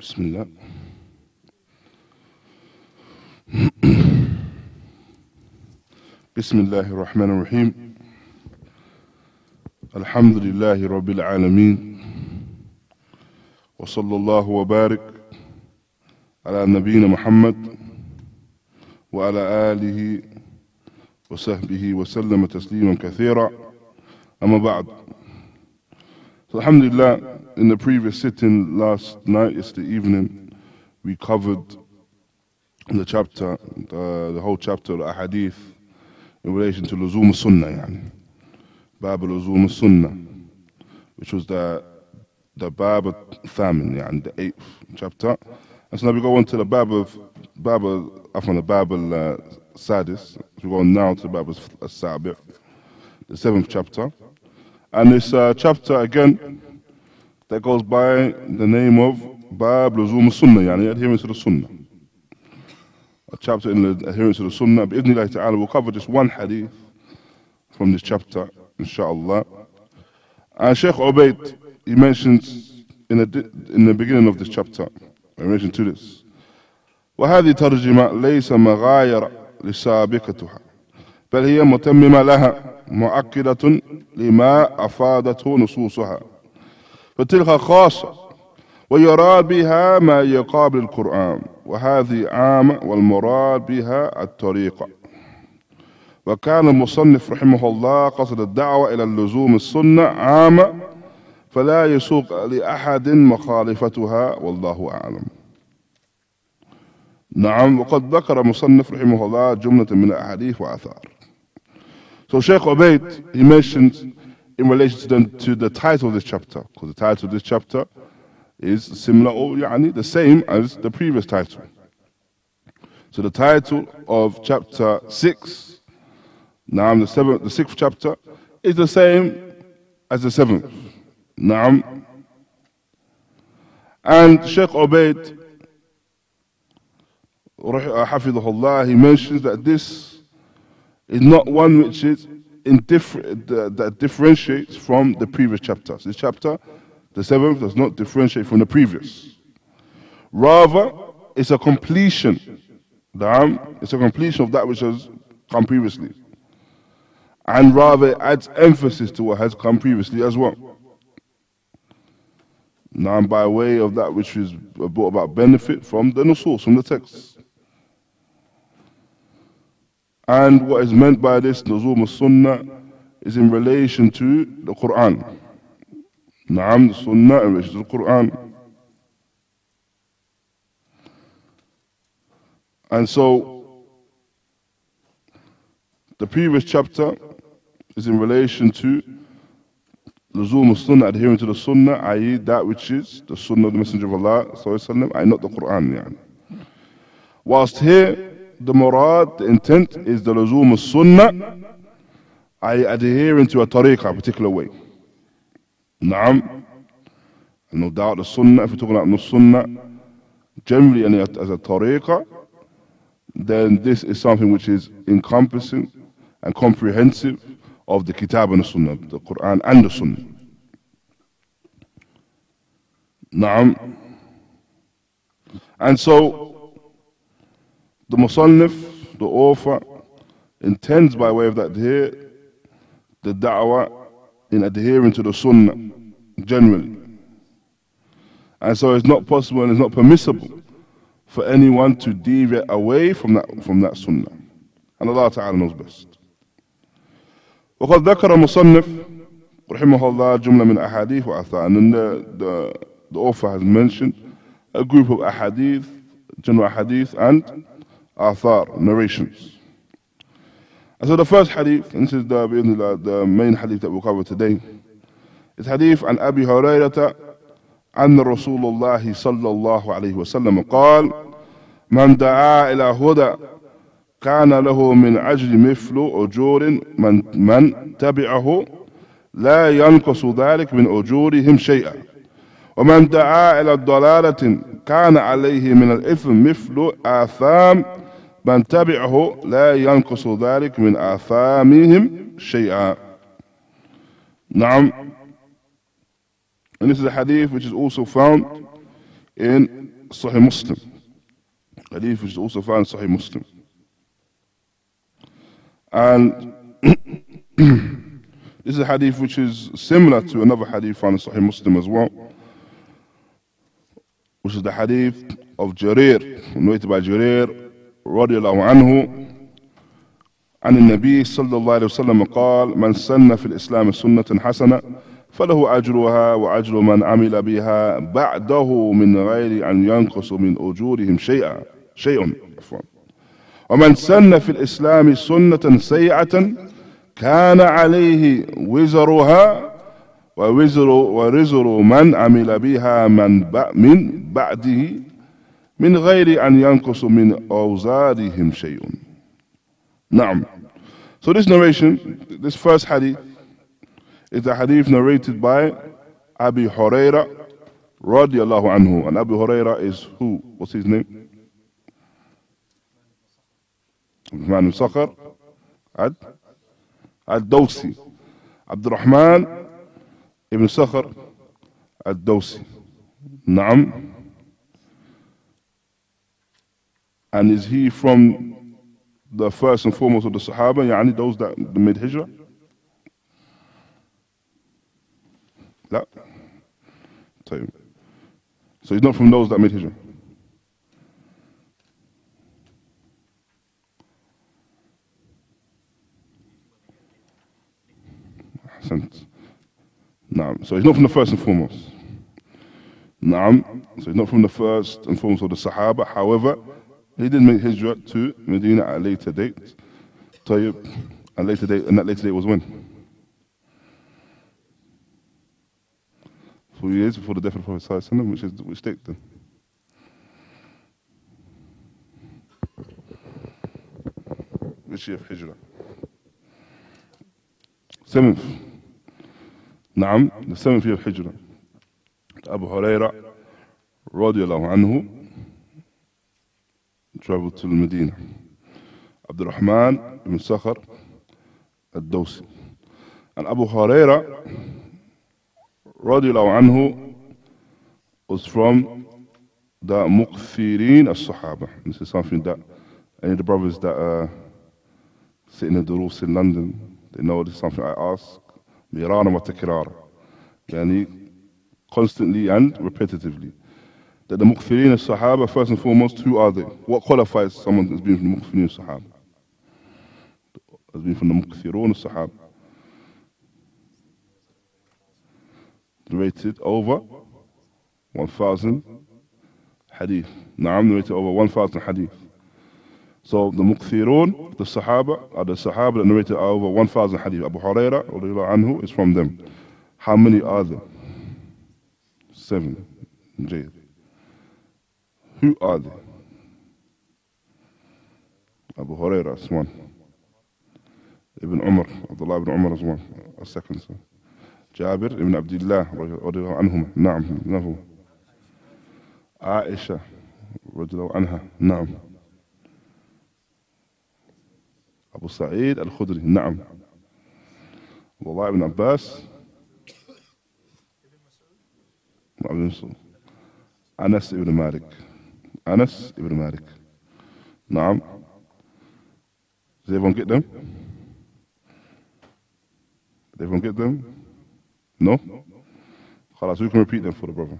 بسم الله. بسم الله الرحمن الرحيم. الحمد لله رب العالمين. وصلى الله وبارك على نبينا محمد وعلى آله وصحبه وسلم تسليما كثيرا. أما بعد. Alhamdulillah, in the previous sitting last night, yesterday evening, we covered the chapter, the, the whole chapter of Ahadith in relation to Luzum Sunnah, yani. Bab Luzum Sunnah, which was the the Bab Thamin, yani, the eighth chapter. And so now we go on to the Bab of Bab from the Bab al uh, Sadis. We go on now to the Bab al uh, Sabi, the seventh chapter. And this uh, chapter again that goes by the name of Bab Luzum Sunnah, yani adherence to the Sunnah. A chapter in the adherence to the Sunnah. Bi'idhnillahi ta'ala, we'll cover just one hadith from this chapter, inshallah. And Sheikh Ubaid, he mentions in the, in the beginning of this chapter, in relation to this, وهذه ترجمة ليس مغايرة لسابقتها بل هي متممة لها مؤكدة لما أفادته نصوصها. فتلك خاصة ويراد بها ما يقابل القرآن وهذه عامة والمراد بها الطريقة. وكان المصنف رحمه الله قصد الدعوة إلى اللزوم السنة عامة فلا يسوق لأحد مخالفتها والله أعلم. نعم وقد ذكر مصنف رحمه الله جملة من الأحاديث وآثار. So Sheikh Ubaid, he mentions in relation to the, to the title of this chapter, because the title of this chapter is similar or yani, the same as the previous title. So the title of chapter 6, Naam, the, seventh, the sixth chapter, is the same as the seventh. Naam. And Sheikh Ubaid, uh, Hafidhullah, he mentions that this is not one which is indifferent, uh, that differentiates from the previous chapters. This chapter, the seventh, does not differentiate from the previous. Rather, it's a completion. It's a completion of that which has come previously. And rather, it adds emphasis to what has come previously as well. Now, by way of that which is brought about benefit from the source, from the texts. And what is meant by this, Luzum Sunnah, is in relation to the Quran. Naam, Sunnah in relation to the Quran. And so, the previous chapter is in relation to Luzum Sunnah, adhering to the Sunnah, i.e., that which is the Sunnah of the Messenger of Allah, i.e., not the Quran. Whilst here, the murad, the intent is the Luzum sunnah, I adhering to a tariqah, a particular way. Naam. No doubt the sunnah, if we're talking about the sunnah, generally as a tariqah, then this is something which is encompassing and comprehensive of the kitab and the sunnah, the Quran and the sunnah. Naam. And so the Musannif, the author, intends by way of that here the da'wah in adhering to the sunnah generally. And so it's not possible and it's not permissible for anyone to deviate away from that from that sunnah. And Allah Ta'ala knows best. وقد ذكر المصنف رحمه الله جملة من أحاديث وأثار and the, the, the author has mentioned a group of ahadith, general ahadith and athar, narrations. And so the first hadith, and this is the, the main hadith that we'll cover today, is hadith عن أبي هريرة أن رسول الله صلى الله عليه وسلم قال من دعا إلى هدى كان له من أجل مثل أجور من, من تبعه لا ينقص ذلك من أجورهم شيئا ومن دعا إلى الضلالة كان عليه من الإثم مثل آثام من تبعه لا ينقص ذلك من آثامهم شيئا نعم and this is a hadith which is also found in Sahih Muslim. Hadith which is also found in Sahih Muslim. And this is a hadith which is similar to another hadith found in Sahih Muslim as well, which is the hadith of Jarir, narrated by Jarir, radiallahu anhu, عن النبي صلى الله عليه وسلم قال من سن في الإسلام سنة حسنة فله أجرها وأجر من عمل بها بعده من غير أن ينقص من أجورهم شيئا. شيء. ومن سن في الإسلام سنة سيئة كان عليه وزرها ووزر ورزر من عمل بها من من بعده من غير أن ينقص من أوزارهم شيء نعم So this narration, this first hadith, is a hadith narrated by Abi Huraira radiallahu anhu. And Abu Huraira is who? What's his name? Abdurrahman al-Sakhar Ad Ad-Dawsi Abdurrahman ibn Sakhar Ad-Dawsi Naam And is he from the first and foremost of the Sahaba, yani those that made Hijrah? لا طيب So he's not from those that made Hijrah. أحسنت نعم So he's not from the first and foremost. نعم So he's not from the first and foremost of the Sahaba. However, he did make hijrah to Medina at a later date. Tayyib, a later date, and that later date was when? Four years before the death of the Prophet which is which date then? Which year of Hijrah? Seventh. Naam, the seventh year of Hijrah. Abu Huraira, radiallahu anhu, traveled to Medina. Abdurrahman ibn Sakhar al-Dawsi. And Abu Huraira radiallahu anhu was from the Muqthirin as-Sahaba. This is something that any of the brothers that uh, sit in the durus in London, they know this is something I ask. Mirana wa takrara. Yani constantly and repetitively. That the Muqthirin as-Sahaba, first and foremost, who are they? What qualifies someone that's been from the Muqthirin as-Sahaba? Has been from the Muqthirun as-Sahaba. narrated over 1,000 hadith. Naam narrated over 1,000 hadith. So the Muqthirun, the Sahaba, are the Sahaba that narrated over 1,000 hadith. Abu Huraira anhu is from them. How many are there? Seven. Jayed. Who are they? Abu Huraira is one. Ibn Umar, Abdullah ibn Umar is one. A second son. الله عنهما نعم له عائشة رضي الله عنها نعم أبو سعيد الخدري نعم عبد الله بن عباس أنس بن مالك أنس بن مالك نعم everyone get them? Did everyone get them? No? خلاص we can repeat them for the brother.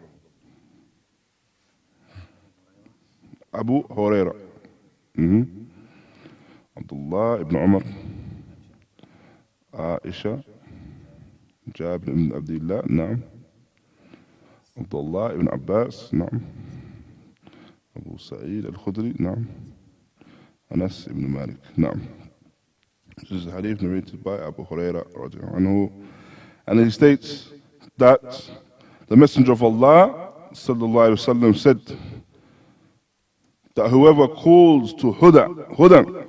Abu Huraira. Mm-hmm. Abdullah ibn Umar. Aisha. جابر بن عبد الله نعم عبد الله بن عباس نعم أبو سعيد الخدري نعم أنس بن مالك نعم This is a hadith narrated by Abu Huraira رضي الله عنه And he states that the Messenger of Allah وسلم, said that whoever calls to Huda, Huda,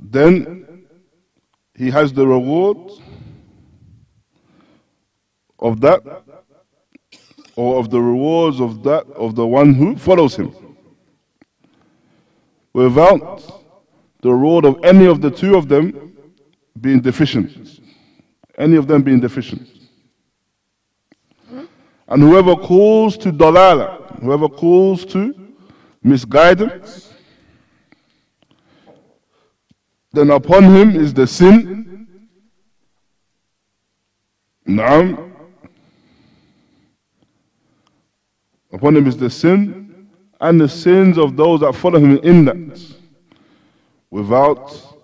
then he has the reward of that or of the rewards of that of the one who follows him without the reward of any of the two of them being deficient. Any of them being deficient. And whoever calls to dalala, whoever calls to misguidance, then upon him is the sin. Naam. Upon him is the sin and the sins of those that follow him in that, without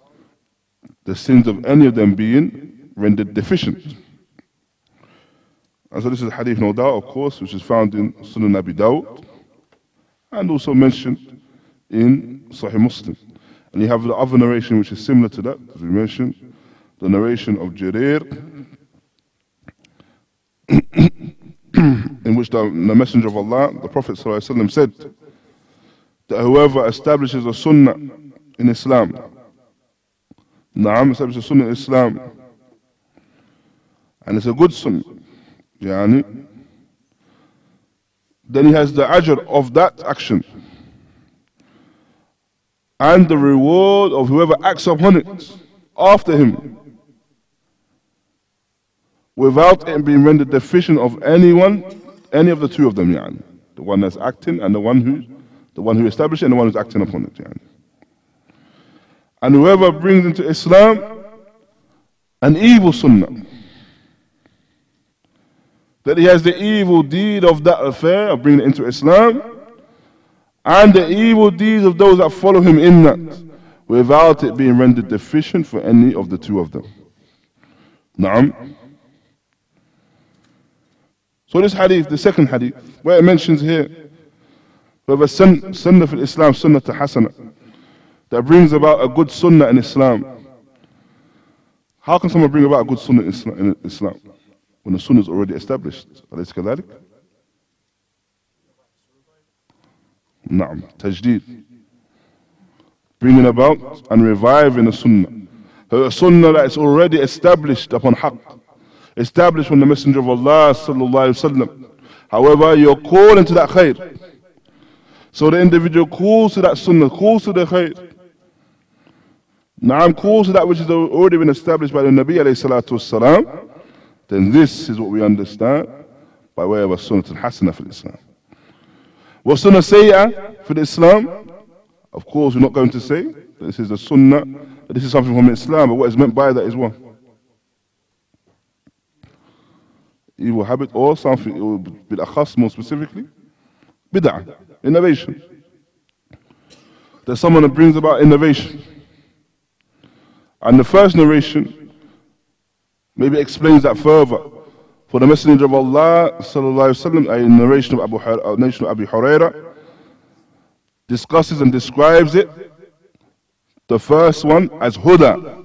the sins of any of them being rendered deficient. And so this is hadith, no doubt, of course, which is found in Sunan Abi Dawud and also mentioned in Sahih Muslim. And you have the other narration which is similar to that, as we mentioned, the narration of Jarir, in which the, the, Messenger of Allah, the Prophet ﷺ, said that whoever establishes a sunnah in Islam, Naam establishes a sunnah in Islam, and it's a good sunnah, then he has the ajr of that action and the reward of whoever acts upon it after him without it being rendered deficient of anyone, any of the two of them, yani. the one that's acting and the one who the one who established it and the one who's acting upon it. Yani. And whoever brings into Islam an evil sunnah, that he has the evil deed of that affair of bringing it into Islam, and the evil deeds of those that follow him in that, without it being rendered deficient for any of the two of them. Naam. So this hadith, the second hadith, where it mentions here, whether sun, sunnah for Islam, sunnah to hasana, that brings about a good sunnah in Islam. How can someone bring about a good sunnah in Islam when the sunnah is already established? Naam, tajdeed. Bringing about and reviving a sunnah. A sunnah that is already established upon haqq established from the messenger of Allah sallallahu alaihi wasallam however you're calling to that khair. So the individual calls to that sunnah calls to the khair. Naam calls to that which has already been established by the Nabi alayhi then this is what we understand by way of a sunnah al-hasana for Islam. What sunnah sayyah for the Islam? Of course, we're not going to say this is a sunnah, this is something from Islam, but what is meant by that is what? Evil habit or something, بالأخص more specifically, bid'ah, innovation. There's someone that brings about innovation. And the first narration maybe explains that further. For the Messenger of Allah, sallallahu a narration of Abu, a narration of Abu Huraira, discusses and describes it. The first one as Huda.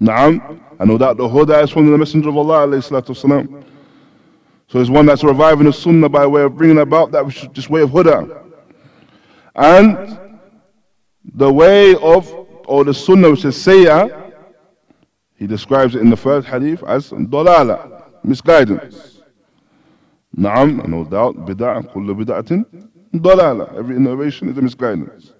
Naam. I know that the Huda is from the Messenger of Allah, alayhi So it's one that's reviving the Sunnah by way of bringing about that which just way of Huda. And the way of, or the Sunnah which is Sayyah, he describes it in the first hadith as Dalala misguidance. Naam, no doubt, bid'ah, kullu bid'atin, dalala. Every innovation is a misguidance.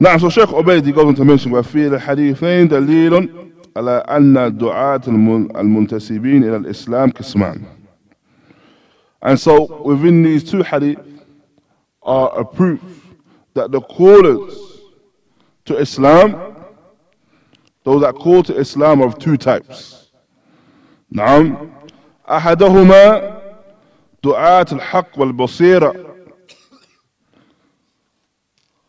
نعم so Sheikh Ubaid goes on to mention وفي الحديثين دليل على أن الدعاة المنتسبين إلى الإسلام قسمان And so within these two hadith are a proof that the callers to Islam, those that call to Islam are of two types. نعم أحدهما دعاة الحق والبصيرة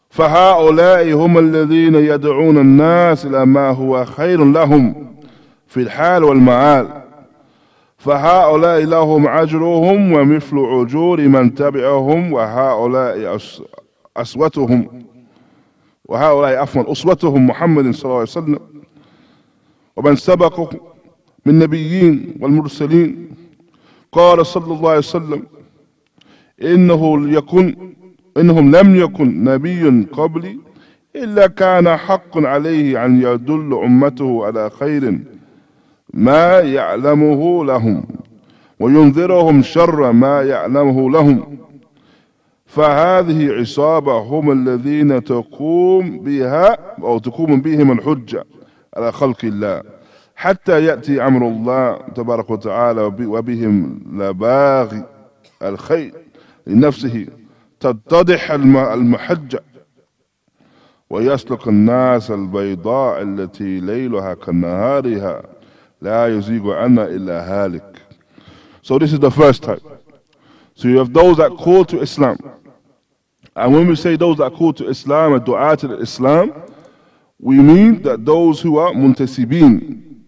فهؤلاء هم الذين يدعون الناس إلى ما هو خير لهم في الحال والمعال فهؤلاء لهم أجرهم ومثل أجور من تبعهم وهؤلاء أسوتهم. وهؤلاء عفوا أسوتهم محمد صلى الله عليه وسلم. ومن سبقهم من نبيين والمرسلين. قال صلى الله عليه وسلم إنه يكن إنهم لم يكن نبي قبلي إلا كان حق عليه أن يدل أمته على خير ما يعلمه لهم وينذرهم شر ما يعلمه لهم. فهذه عصابة هم الذين تقوم بها أو تقوم بهم الحجة على خلق الله. حتى يأتي أمر الله تبارك وتعالى وبهم لا باغي الخير لنفسه. تتضح المحجة ويسلك الناس البيضاء التي ليلها كنهارها. So this is the first type. So you have those that call to Islam. And when we say those that call to Islam and dua to Islam, we mean that those who are muntasibin,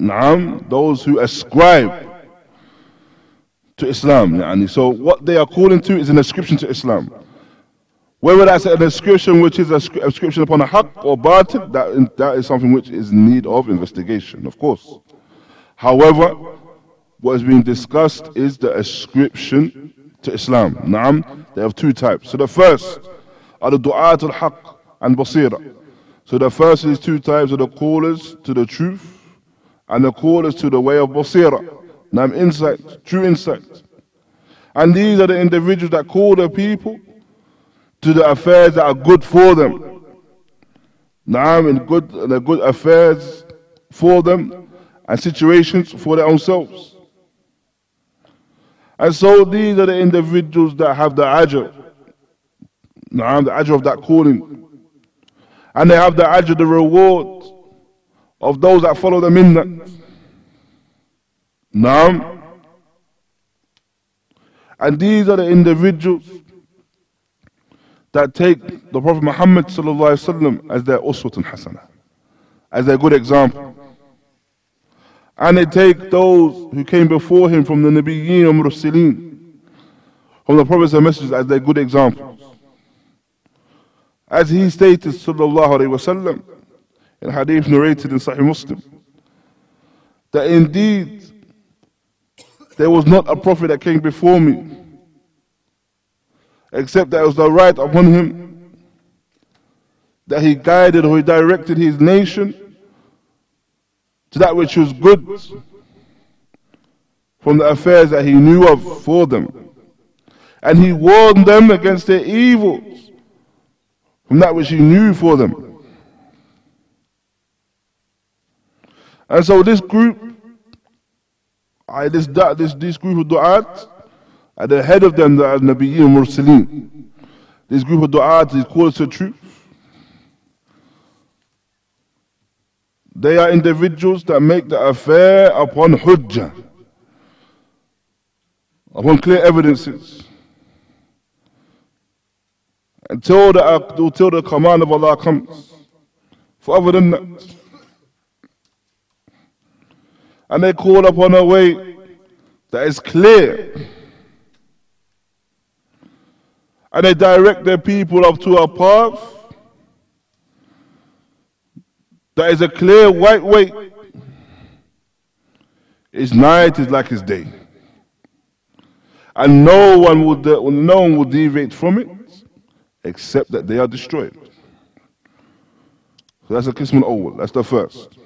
naam, those who ascribe to Islam. So what they are calling to is an ascription to Islam. Whether that's an ascription which is a ascription upon a haqq or batil, that, that is something which is in need of investigation, of course. However, what is being discussed is the ascription to Islam. Naam, they have two types. So the first are the du'at al-haqq and basira. So the first is two types of the callers to the truth and the callers to the way of basira. Naam, insight, true insight. And these are the individuals that call the people to the affairs that are good for them. Naam, in good, the good affairs for them and situations for their own selves. And so these are the individuals that have the ajr. Naam, the ajr of that calling. And they have the ajr, the reward of those that follow them in that. Naam. And these are the individuals that take the Prophet Muhammad as their uswatun hasana, as their good example. And they take those who came before him from the Nabiyyin and Mursaleen, from the prophets and messengers as their good examples. As he stated, sallallahu in hadith narrated in Sahih Muslim, that indeed there was not a prophet that came before me, except that it was the right upon him that he guided or he directed his nation to that which was good from the affairs that he knew of for them. And he warned them against their evils from that which he knew for them. And so this group, I, this, this, this group of du'at, at the head of them, the Nabiyyin Mursaleen, this group of du'at is called to truth. They are individuals that make the affair upon hujjah, upon clear evidences. Until the, until the command of Allah comes. For other than that. And they call upon a way that is clear. and they direct their people up to a path that is a clear white way. Its night is like its day. And no one will, de- uh, no one will deviate from it except that they are destroyed. So that's the Qism al that's the first.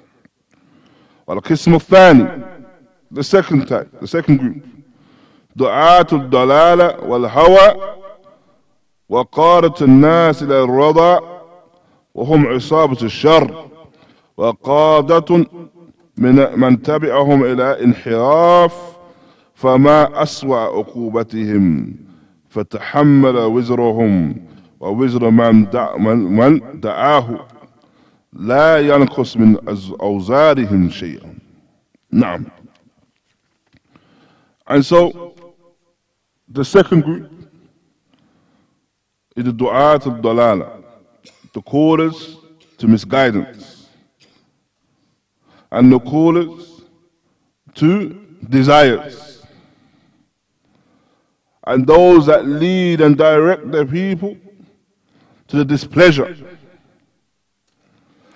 Al Qism al the second type, the second group. Du'atul Dalala wal Hawa وقارة الناس إلى الرضا وهم عصابة الشر وقادة من من تبعهم إلى انحراف فما أسوأ عقوبتهم فتحمل وزرهم ووزر من, دع من دعاه لا ينقص من أوزارهم شيئا. نعم. And so the second group is the du'at al-dalala, the callers to misguidance. and the callers to desires. And those that lead and direct their people to the displeasure.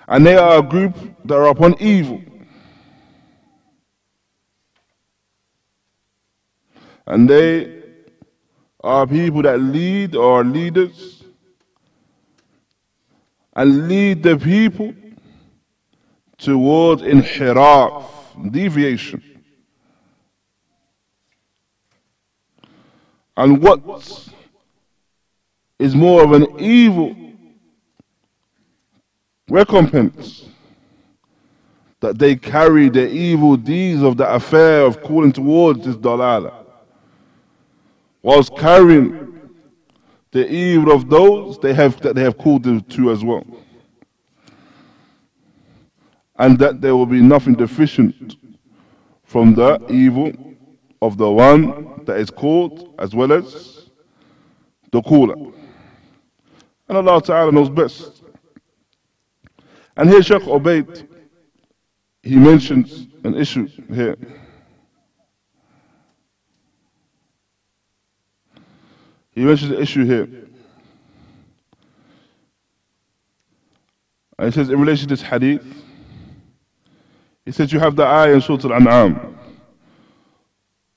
And they are a group that are upon evil. And they are people that lead or leaders and lead the people towards inhiraf, deviation. And what is more of an evil recompense that they carry the evil deeds of the affair of calling towards this dalala. Whilst carrying the evil of those they have that they have called them to as well. And that there will be nothing deficient from the evil of the one that is called as well as the caller. And Allah Ta'ala knows best. And here Shaykh Ubaid, he mentions an issue here. He mentions an issue here. And he says in relation to this hadith, he says you have the ayah in Surah Al-An'am.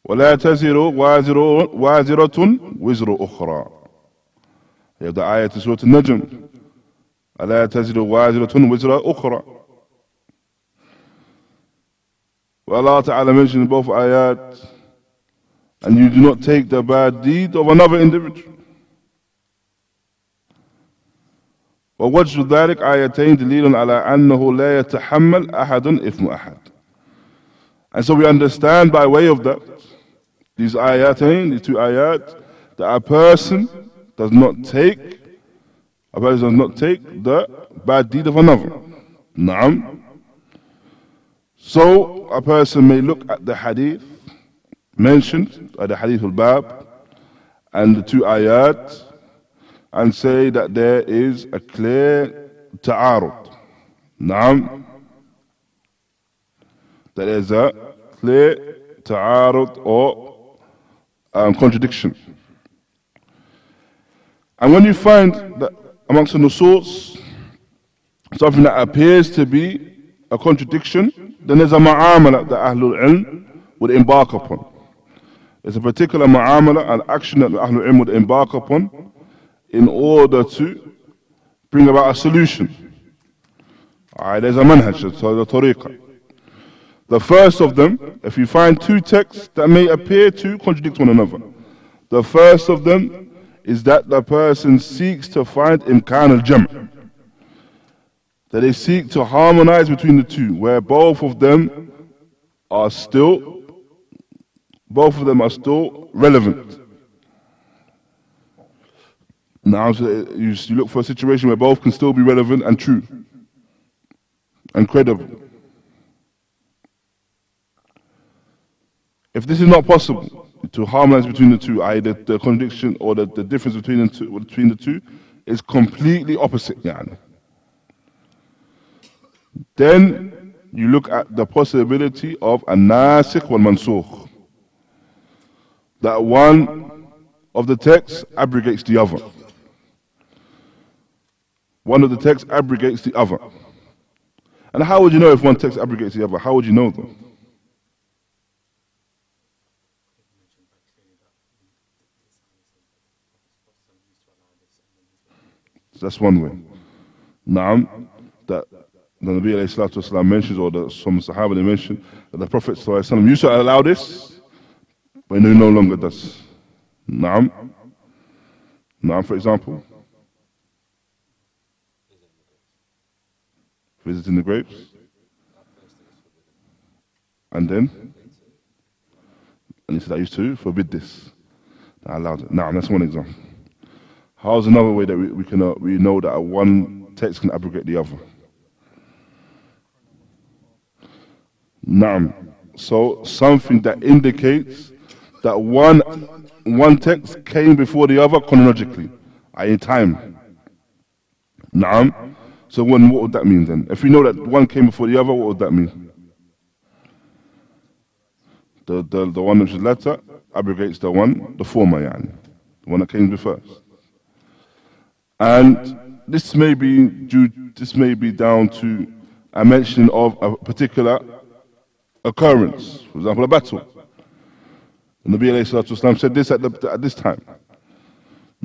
ولا تزر وازر وازرة وزر أخرى. You have the ayah in Surah Al-Najm. ألا تزر وازرة وزر أخرى. Well, Allah Ta'ala mentioned both ayat, and you do not take the bad deed of another individual. ووجه ذلك آيتين دليل على أنه لا يتحمل أحد إثم أحد. And so we understand by way of that, these ayatain, these two ayat, that a person does not take, a person does not take the bad deed of another. Naam. So a person may look at the hadith mentioned, at the hadith al-bab, and the two ayat, and say that there is a clear ta'arud. Naam. That is a clear ta'arud or um, contradiction. And when you find that amongst the nusus, something that appears to be a contradiction, then there's a ma'amala that Ahlul Ilm would embark upon. There's a particular ma'amala, an action that Ahlul Ilm would embark upon in order to bring about a solution. Alright, there's a manhaj, so the tariqah. The first of them, if you find two texts that may appear to contradict one another, the first of them is that the person seeks to find imkan al jam' that they seek to harmonize between the two, where both of them are still, both of them are still relevant. Now you, look for a situation where both can still be relevant and true and credible. If this is not possible to harmonize between the two, i.e., the, the contradiction or the, the difference between the two, between the two is completely opposite. Yani. Then you look at the possibility of a nasikh wal mansukh that one of the texts abrogates the other. One of the texts abrogates the other. And how would you know if one text abrogates the other? How would you know them? So that's one way. Now that the Nabi mentions, or some Sahaba mention, that the Prophet used to allow this but he no longer does. Naam. Naam, for example. Visiting the graves. And then? And he said, I used to forbid this. I allowed it. Now, that's one example. How's another way that we, we can uh, we know that one text can abrogate the other? Naam. So something that indicates that one one text came before the other chronologically, in time. Naam. So when what would that mean then? If we know that one came before the other, what would that mean? The the the one which is latter abrogates the one, the former, yani, the one that came before first. And this may be due. This may be down to a mention of a particular occurrence, for example, a battle. Nabi alayhi said this at, the, at this time.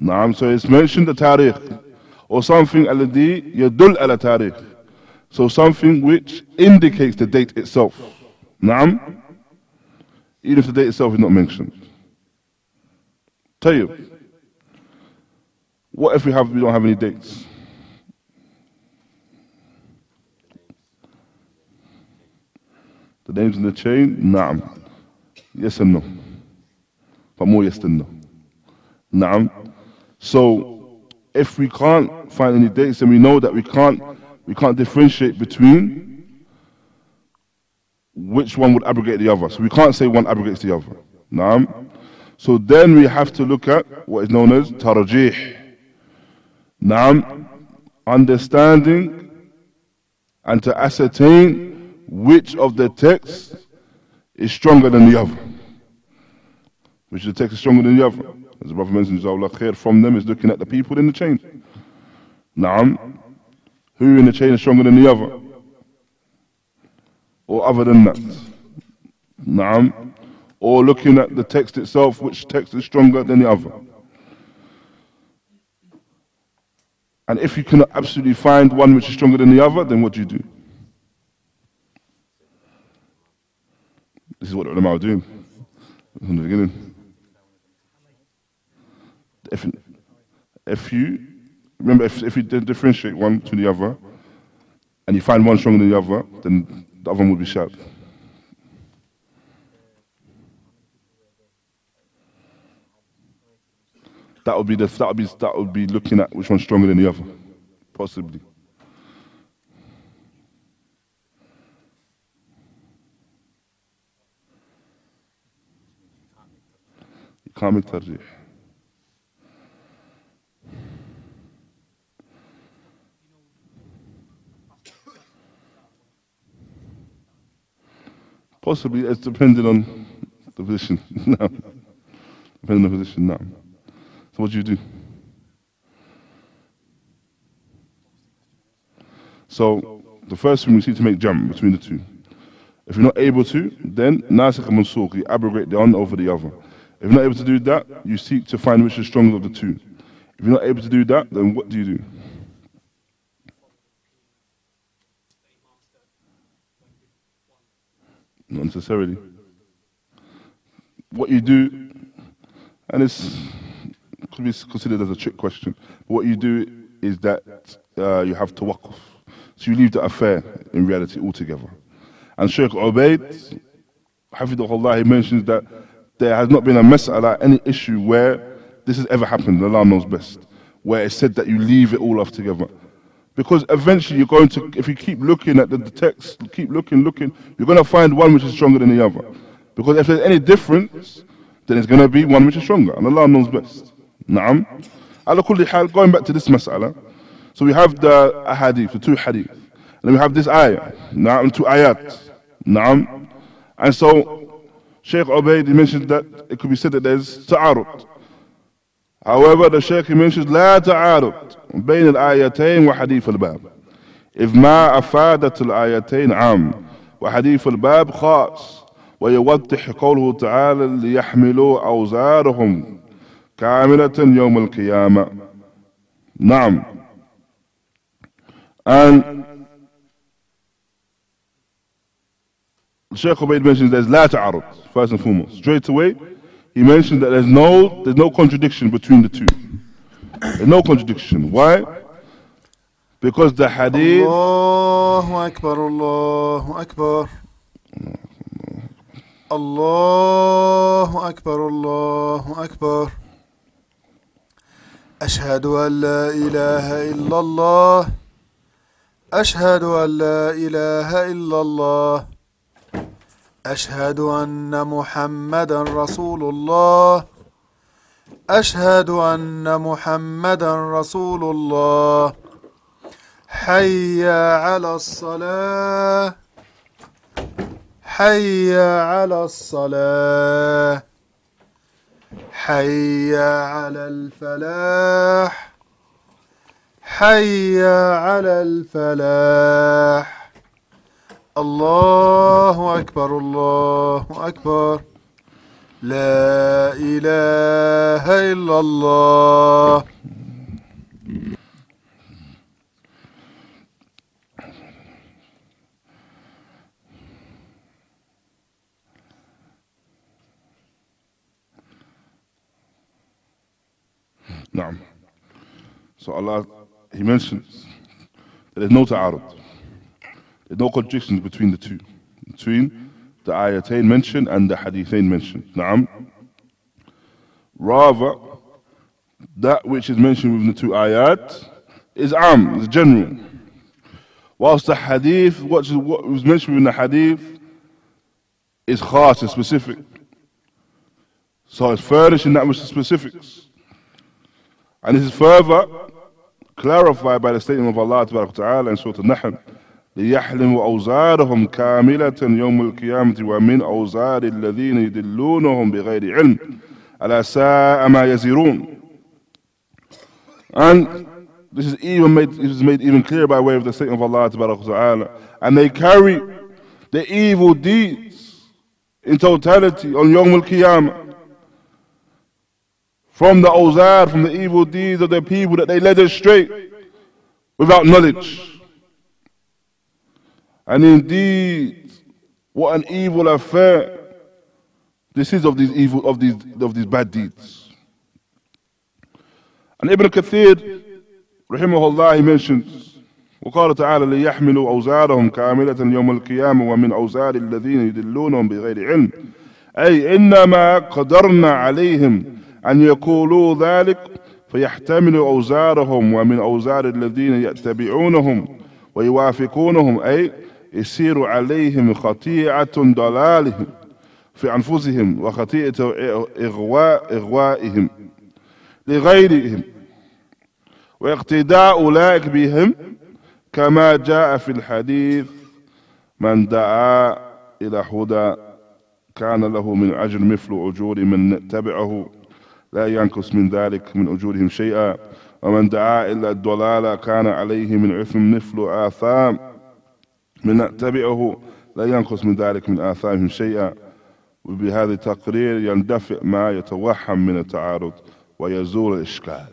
Naam, so it's mentioned the tarikh, or something alladhi yadul ala tarikh. So something which indicates the date itself. Naam? Even if the date itself is not mentioned. Tell you. What if we have we don't have any dates? The names in the chain? Naam. Yes and no. But more. Naam. So if we can't find any dates, then we know that we can't we can't differentiate between which one would abrogate the other. So we can't say one abrogates the other. Naam. So then we have to look at what is known as tarjih. Naam. Understanding and to ascertain which of the texts is stronger than the other. Which of the text is stronger than the other. As the brother khair from them is looking at the people in the chain. Naam. Who in the chain is stronger than the other? Or other than that? Naam. Or looking at the text itself, which text is stronger than the other? And if you cannot absolutely find one which is stronger than the other, then what do you do? This is what the ulama are doing from the beginning. If, if you, remember, if, if you differentiate one to the other, and you find one stronger than the other, then the other one will be shot. That would be the, that would be that would be looking at which one's stronger than the other, possibly. You can't make tarjih. Possibly, it's depending on the position. now. Depending on the position, now. So what do you do? So the first thing we see to make jam' between the two. If you're not able to, then nasikh and mansukh, you abrogate the one over the other. If you're not able to do that, you seek to find which is stronger of the two. If you're not able to do that, then what do you do? Not necessarily. What you do, and it's could be considered as a trick question. What you do is that uh, you have tawakkuf. So you leave the affair in reality altogether. And Sheikh Ubaid, Hafidullah, he mentions that there has not been a mas'ala, any issue where this has ever happened, Allah knows best, where it's said that you leave it all off together. Because eventually you're going to, if you keep looking at the, the text, keep looking, looking, you're going to find one which is stronger than the other. Because if there's any difference, then it's going to be one which is stronger, and Allah knows best. Naam. Going back to this mas'ala. So we have the ahadith, the two hadith. And then we have this ayah. Naam, two ayat. Naam. And so Sheikh Ubaid mentioned that it could be said that there's ta'arud. However, the Sheikh mentions لا تعارض بين الآيتين وحديث الباب إذ ما أفادت الآيتين عام وحديث الباب خاص ويوضح قوله تعالى ليحملوا أوزارهم كاملة يوم القيامة نعم and Sheikh Ubaid mentions there's لا تعارض first and foremost. Straight away he mentioned that there's no there's no contradiction between the two there's no contradiction why because the hadith الله أكبر الله أكبر الله أكبر الله أكبر أشهد أن لا إله إلا الله أشهد أن لا إله إلا الله أشهد أن محمدا رسول الله. أشهد أن محمدا رسول الله. حي على الصلاة. حي على الصلاة. حي على الفلاح. حي على الفلاح. الله أكبر الله أكبر لا إله إلا الله نعم so Allah he mentions that there's no ta'arud There's no contradiction between the two, between the ayatain mentioned and the hadithain mentioned. Naam. Rather, that which is mentioned within the two ayat is am, is general. Whilst the hadith, what was mentioned within the hadith, is khas, is specific. So it's furnished that which is specifics. And this is further clarified by the statement of Allah Ta'ala in Surah Al-Nahl. ليحلموا أوزارهم كاملة يوم القيامة ومن أوزار الذين يدلونهم بغير علم ألا ساء ما يزرون And this is even made, this is made even clearer by way of the statement of Allah Ta'ala. And they carry the evil deeds in totality on Yawm al-Qiyamah from the awzar, from the evil deeds of the people that they led astray without knowledge. And indeed, what an evil affair this is of these evil of these of these bad deeds. And Ibn Kathir, rahimahullah, he mentions وقال تعالى ليحملوا أوزارهم كاملة يوم القيامة ومن أوزار الذين يدلونهم بغير علم أي إنما قدرنا عليهم أن يقولوا ذلك فيحتملوا أوزارهم ومن أوزار الذين يتبعونهم ويوافقونهم أي يسير عليهم خطيئة ضلالهم في أنفسهم وخطيئة إغواء إغوائهم لغيرهم. واقتداء أولئك بهم كما جاء في الحديث من دعا إلى هدى كان له من أجر مثل أجور من تبعه لا ينقص من ذلك من أجورهم شيئا. ومن دعا إلى الضلال كان عليه من إثم مثل آثام. من تبعه لا ينقص من ذلك من آثامهم شيئا وبهذا التقرير يندفع ما يتوهم من التعارض ويزول الإشكال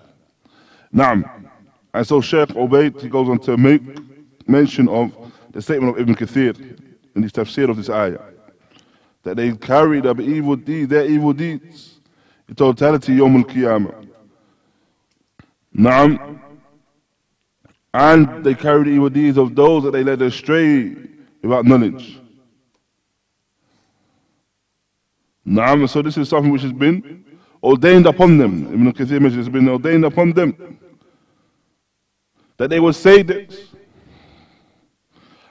نعم And so Sheikh Ubaid, he goes on to make mention of the statement of Ibn Kathir in his tafsir of this ayah. That they carried up evil deeds, their evil deeds, in totality Yom al-Qiyamah. Naam. And they carried the evil deeds of those that they led astray without knowledge. Naam. So this is something which has been ordained upon them. Ibn Kathir it's been ordained upon them that they will say this.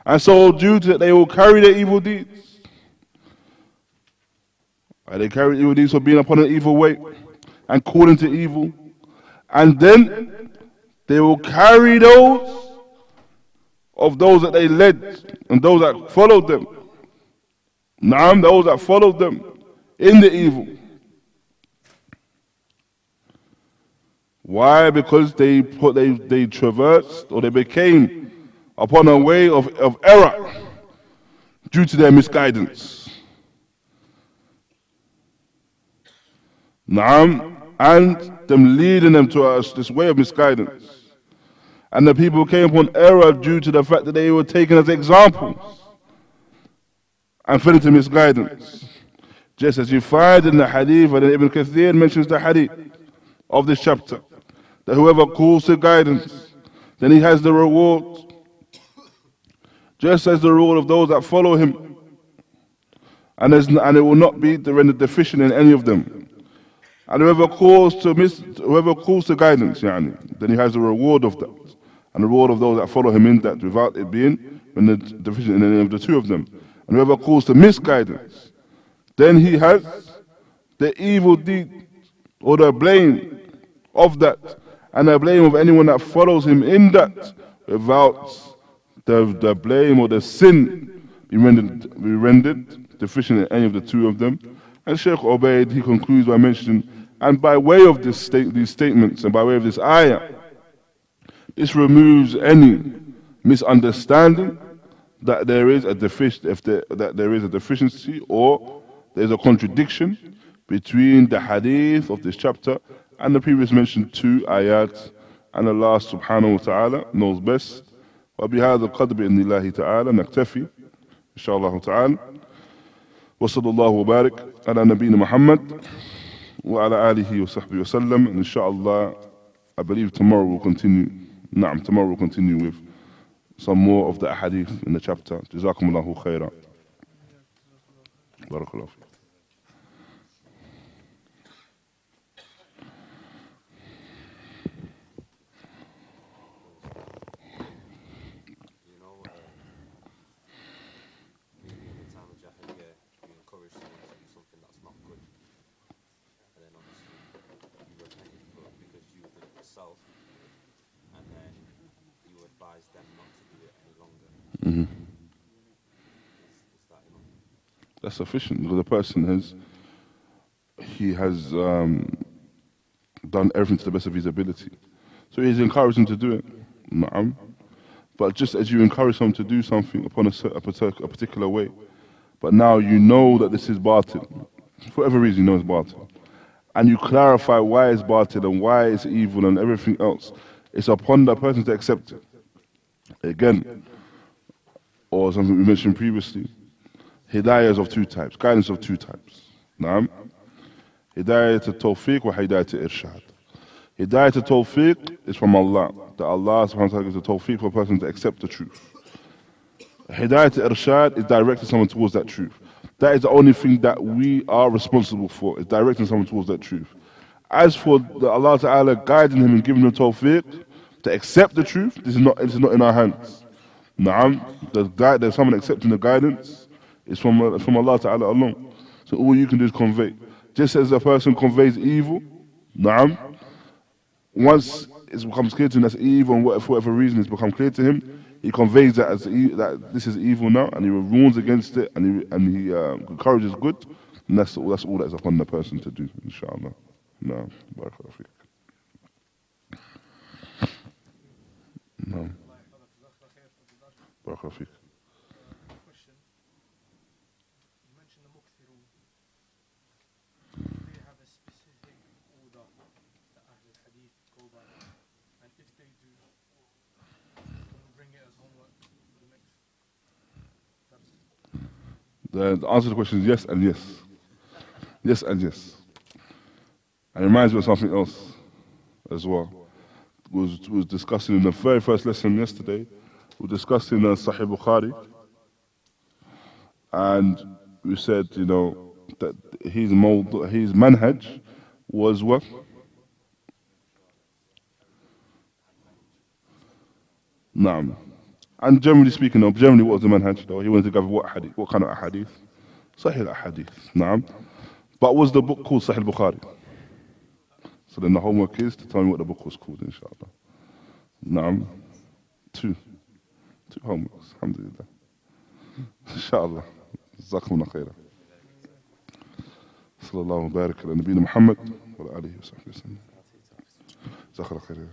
And so, due to that, they will carry their evil deeds. And they carry evil deeds for being upon an evil way and calling to evil. And then they will carry those of those that they led and those that followed them. Naam, those that followed them in the evil. Why? Because they put they they traversed or they became upon a way of, of error due to their misguidance. Naam, and them leading them to us this way of misguidance. And the people came upon error due to the fact that they were taken as examples and fell into misguidance. Just as you find in the hadith, and Ibn Kathir mentions the hadith of this chapter that whoever calls to guidance, then he has the reward, just as the reward of those that follow him. And, and it will not be rendered deficient in any of them. And whoever calls to miss, whoever calls to guidance, then he has the reward of that, and the reward of those that follow him in that, without it being rendered deficient in any of the two of them. And whoever calls to misguidance, then he has the evil deed or the blame of that and the blame of anyone that follows him in that without the, the blame or the sin be rendered, be rendered deficient in any of the two of them. And Sheikh Ubaid, he concludes by mentioning, and by way of this state, these statements and by way of this ayah, this removes any misunderstanding that there is a defic- if there, that there is a deficiency or there's a contradiction between the hadith of this chapter and the previous mentioned two ayat and Allah subhanahu wa ta'ala knows best وبهذا القدر بإذن الله تعالى نكتفي إن شاء الله تعالى وصلى الله وبارك على نبينا محمد وعلى آله وصحبه وسلم and inshallah I believe tomorrow we'll continue Naam, tomorrow we'll continue with some more of the ahadith in the chapter. Jazakumullahu khairan. Barakallahu That's sufficient because the person has he has um, done everything to the best of his ability. So he's encouraging to do it. Na'am. But just as you encourage someone to do something upon a, a, particular way, but now you know that this is batil, for whatever reason you know it's batil, and you clarify why it's batil and why it's evil and everything else, it's upon that person to accept it. Again, or something we mentioned previously, hidayah is of two types, guidance of two types. Naam. Hidayah to tawfiq or hidayah to irshad. Hidayah to tawfiq is from Allah. That Allah subhanahu wa ta'ala gives the tawfiq for a person to accept the truth. Hidayah to irshad is directing someone towards that truth. That is the only thing that we are responsible for, is directing someone towards that truth. As for the Allah Ta'ala guiding him and giving him tawfiq to accept the truth, this is not, this is not in our hands. Naam, there's someone accepting the guidance, it's from, uh, from Allah Ta'ala alone. So all you can do is convey. Just as a person conveys evil, naam, once it becomes clear to him that's evil and for whatever reason it's become clear to him, he conveys that as e- that this is evil now and he warns against it and he, and he um, encourages good. And that's all, that's all that's upon the person to do, inshallah. No, barakallahu feek. No. question. You mentioned the Mukthirun. Do they have a specific order that Ahlul Hadith go by? And if they do, can we bring it as homework for the next dars? The, the answer to the question is yes and yes. Yes and yes. And it reminds me of something else as well. Was was discussing in the very first lesson yesterday. We were discussing uh, Sahih Bukhari, and we said, you know, that his mold, his manhaj was what? Naam. And generally speaking, though, generally what was the manhaj though? He wanted to gather what hadith, what kind of hadith? Sahih al-Hadith. Naam. But was the book called Sahih Bukhari? So then the homework is to tell me what the book was called, inshallah. Naam. Two. Two homeworks, alhamdulillah. Inshallah. جزاكم الله خيرا. صلى الله وبارك على نبينا محمد وعلى اله وصحبه وسلم. جزاك الله خيرا.